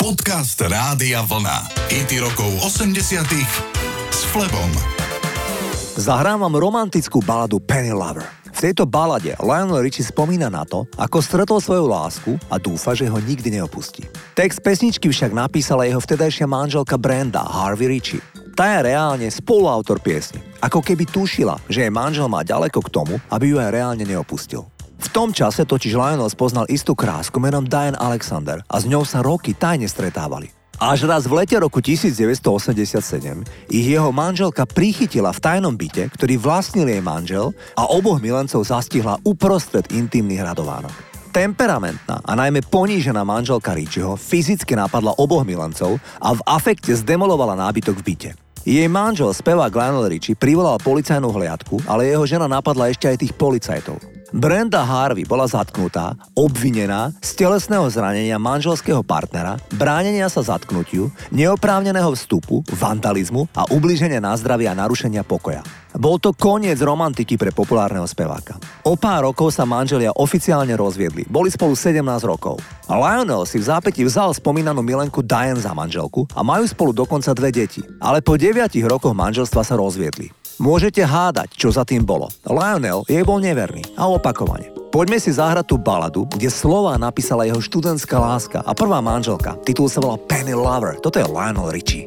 Podcast Rádia Vlna. IT rokov 80 s Flebom. Zahrám romantickú baladu Penny Lover. V tejto balade Lionel Richie spomína na to, ako stretol svoju lásku a dúfa, že ho nikdy neopustí. Text pesničky však napísala jeho vtedajšia manželka Brenda, Harvey Richie. Tá je reálne spoluautor piesne. Ako keby tušila, že jej manžel má ďaleko k tomu, aby ju aj reálne neopustil. V tom čase totiž Lionel spoznal istú krásku menom Diane Alexander a s ňou sa roky tajne stretávali. Až raz v lete roku 1987 ich jeho manželka prichytila v tajnom byte, ktorý vlastnil jej manžel a oboch milencov zastihla uprostred intimných radovánok. Temperamentná a najmä ponížená manželka Richieho fyzicky napadla oboch milencov a v afekte zdemolovala nábytok v byte. Jej manžel, spevák Lionel Richie, privolal policajnú hliadku, ale jeho žena napadla ešte aj tých policajtov. Brenda Harvey bola zatknutá, obvinená z telesného zranenia manželského partnera, bránenia sa zatknutiu, neoprávneného vstupu, vandalizmu a ubliženia na zdravie a narušenia pokoja. Bol to koniec romantiky pre populárneho speváka. O pár rokov sa manželia oficiálne rozviedli. Boli spolu 17 rokov. Lionel si v zápäti vzal spomínanú milenku Diane za manželku a majú spolu dokonca dve deti. Ale po 9 rokoch manželstva sa rozviedli. Môžete hádať, čo za tým bolo. Lionel jej bol neverný a opakovane. Poďme si zahrať tú baladu, kde slova napísala jeho študentská láska a prvá manželka. Titul sa volá Penny Lover. Toto je Lionel Richie.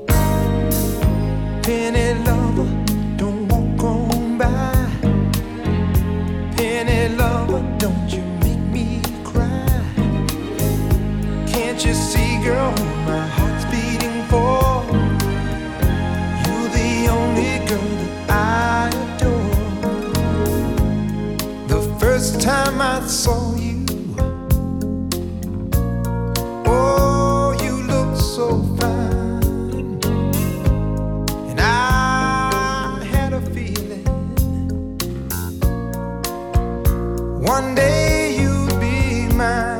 One day you'd be mine.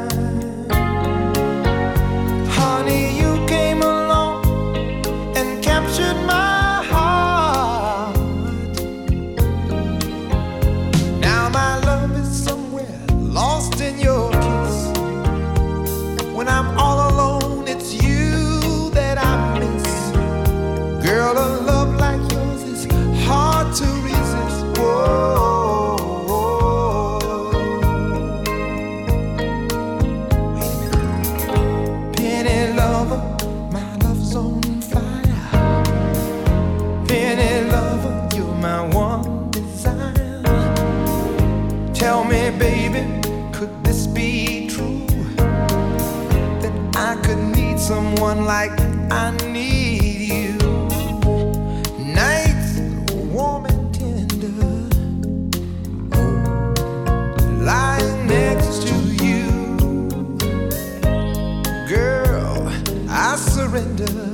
Surrender.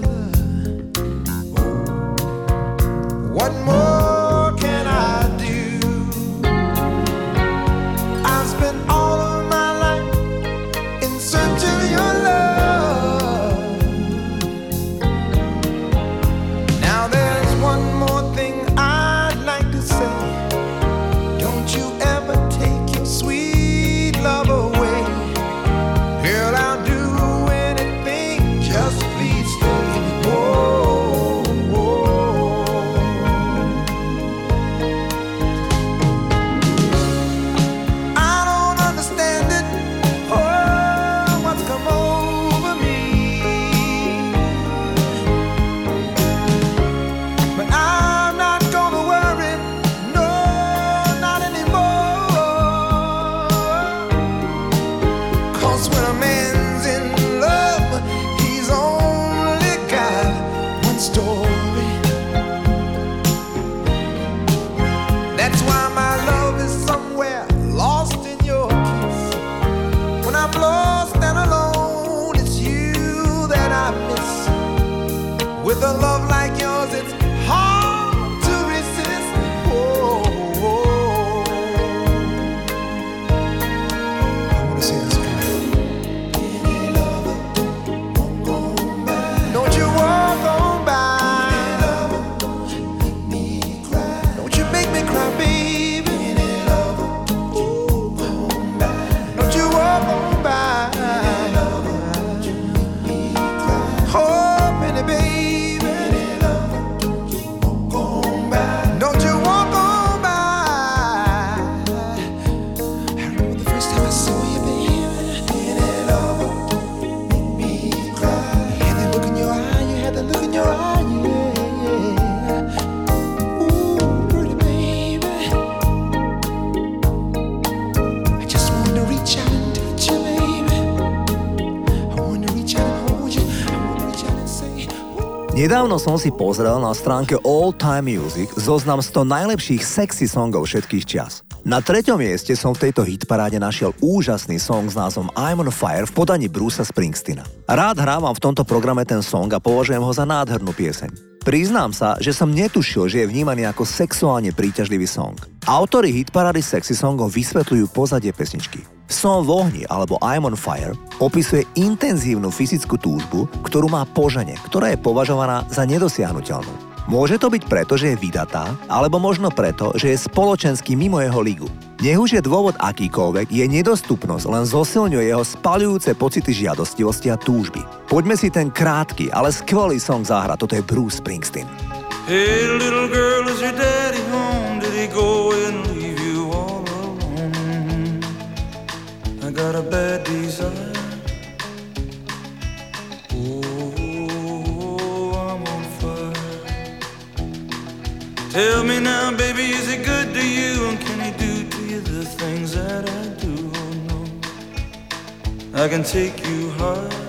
Nedávno som si pozrel na stránke All Time Music zoznam 100 najlepších sexy songov všetkých čas. Na treťom mieste som v tejto hitparáde našiel úžasný song s názvom I'm on Fire v podaní Brusa Springsteena. Rád hrávam v tomto programe ten song a považujem ho za nádhernú pieseň. Priznám sa, že som netušil, že je vnímaný ako sexuálne príťažlivý song. Autori hitparády sexy songov vysvetľujú pozadie pesničky. Som v ohni alebo I'm on fire opisuje intenzívnu fyzickú túžbu, ktorú má požene, ktorá je považovaná za nedosiahnutelnú. Môže to byť preto, že je vydatá, alebo možno preto, že je spoločenský mimo jeho ligu. Nech už je dôvod akýkoľvek, je nedostupnosť len zosilňuje jeho spalujúce pocity žiadostivosti a túžby. Poďme si ten krátky, ale skvelý song zahrať, toto je Bruce Springsteen. Hey little girl, is your daddy got a bad desire Oh, I'm on fire. Tell me now, baby, is it good to you? And can he do to you the things that I do? Oh no, I can take you high.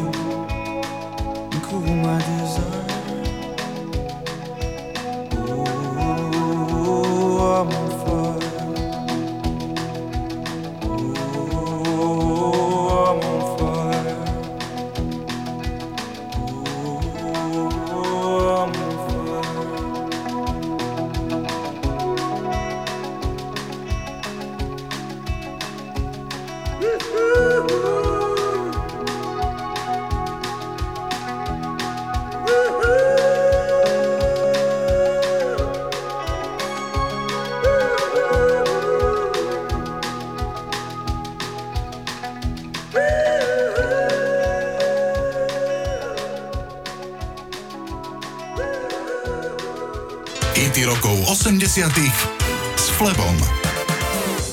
s Flebom.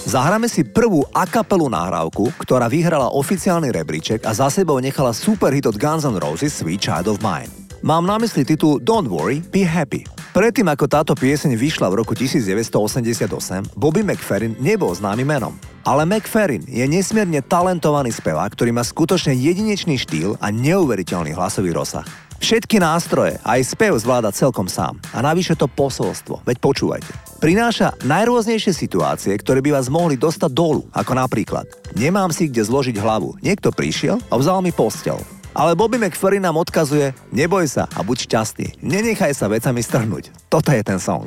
Zahráme si prvú a kapelu nahrávku, ktorá vyhrala oficiálny rebríček a za sebou nechala super hit od Guns N' Roses Sweet Child of Mine. Mám na mysli titul Don't Worry, Be Happy. Predtým ako táto pieseň vyšla v roku 1988, Bobby McFerrin nebol známy menom. Ale McFerrin je nesmierne talentovaný spevák, ktorý má skutočne jedinečný štýl a neuveriteľný hlasový rozsah. Všetky nástroje, aj spev zvláda celkom sám. A navyše to posolstvo, veď počúvajte. Prináša najrôznejšie situácie, ktoré by vás mohli dostať dolu, ako napríklad Nemám si kde zložiť hlavu. Niekto prišiel a vzal mi postel. Ale Bobby McFerrin nám odkazuje Neboj sa a buď šťastný. Nenechaj sa vecami strhnúť. Toto je ten song.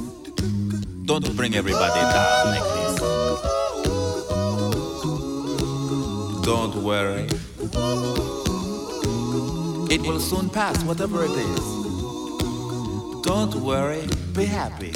Don't bring everybody down like this. Don't worry. It will soon pass, whatever it is. Don't worry, be happy.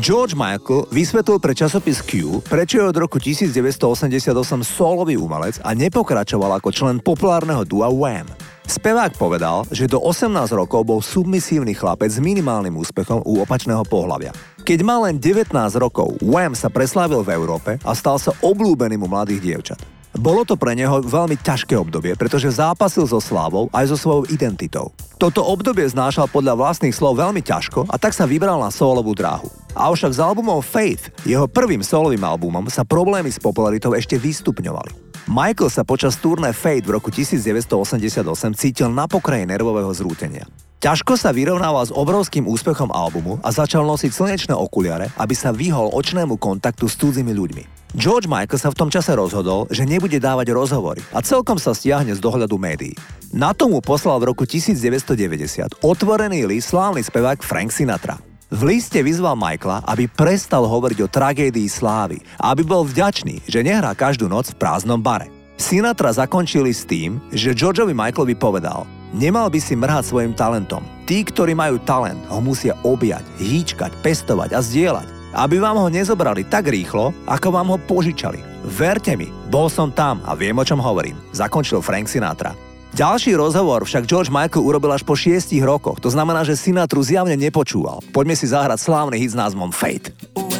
George Michael vysvetlil pre časopis Q, prečo je od roku 1988 solový umelec a nepokračoval ako člen populárneho dua Wham. Spevák povedal, že do 18 rokov bol submisívny chlapec s minimálnym úspechom u opačného pohľavia. Keď mal len 19 rokov, Wham sa preslávil v Európe a stal sa oblúbeným u mladých dievčat. Bolo to pre neho veľmi ťažké obdobie, pretože zápasil so slávou aj so svojou identitou. Toto obdobie znášal podľa vlastných slov veľmi ťažko a tak sa vybral na solovú dráhu. Avšak s albumom Faith, jeho prvým solovým albumom, sa problémy s popularitou ešte vystupňovali. Michael sa počas turné Fate v roku 1988 cítil na pokraji nervového zrútenia. Ťažko sa vyrovnával s obrovským úspechom albumu a začal nosiť slnečné okuliare, aby sa vyhol očnému kontaktu s cudzými ľuďmi. George Michael sa v tom čase rozhodol, že nebude dávať rozhovory a celkom sa stiahne z dohľadu médií. Na tomu poslal v roku 1990 otvorený list slávny spevák Frank Sinatra. V liste vyzval Michaela, aby prestal hovoriť o tragédii slávy a aby bol vďačný, že nehrá každú noc v prázdnom bare. Sinatra zakončili s tým, že Georgeovi Michaelovi povedal – Nemal by si mrhať svojim talentom. Tí, ktorí majú talent, ho musia objať, hýčkať, pestovať a zdieľať. Aby vám ho nezobrali tak rýchlo, ako vám ho požičali. Verte mi, bol som tam a viem, o čom hovorím. Zakončil Frank Sinatra. Ďalší rozhovor však George Michael urobil až po šiestich rokoch, to znamená, že Sinatru zjavne nepočúval. Poďme si zahrať slávny hit s názvom Fate. Well,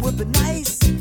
For this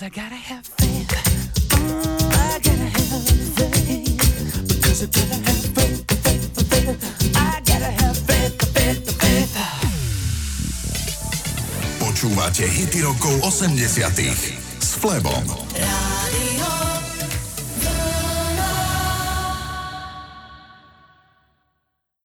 Cause mm, I gotta have faith. I gotta have faith. Because I gotta have faith, faith, faith. I gotta have faith, faith, faith. Počúvate hity rokov 80 s Flebom. Yeah.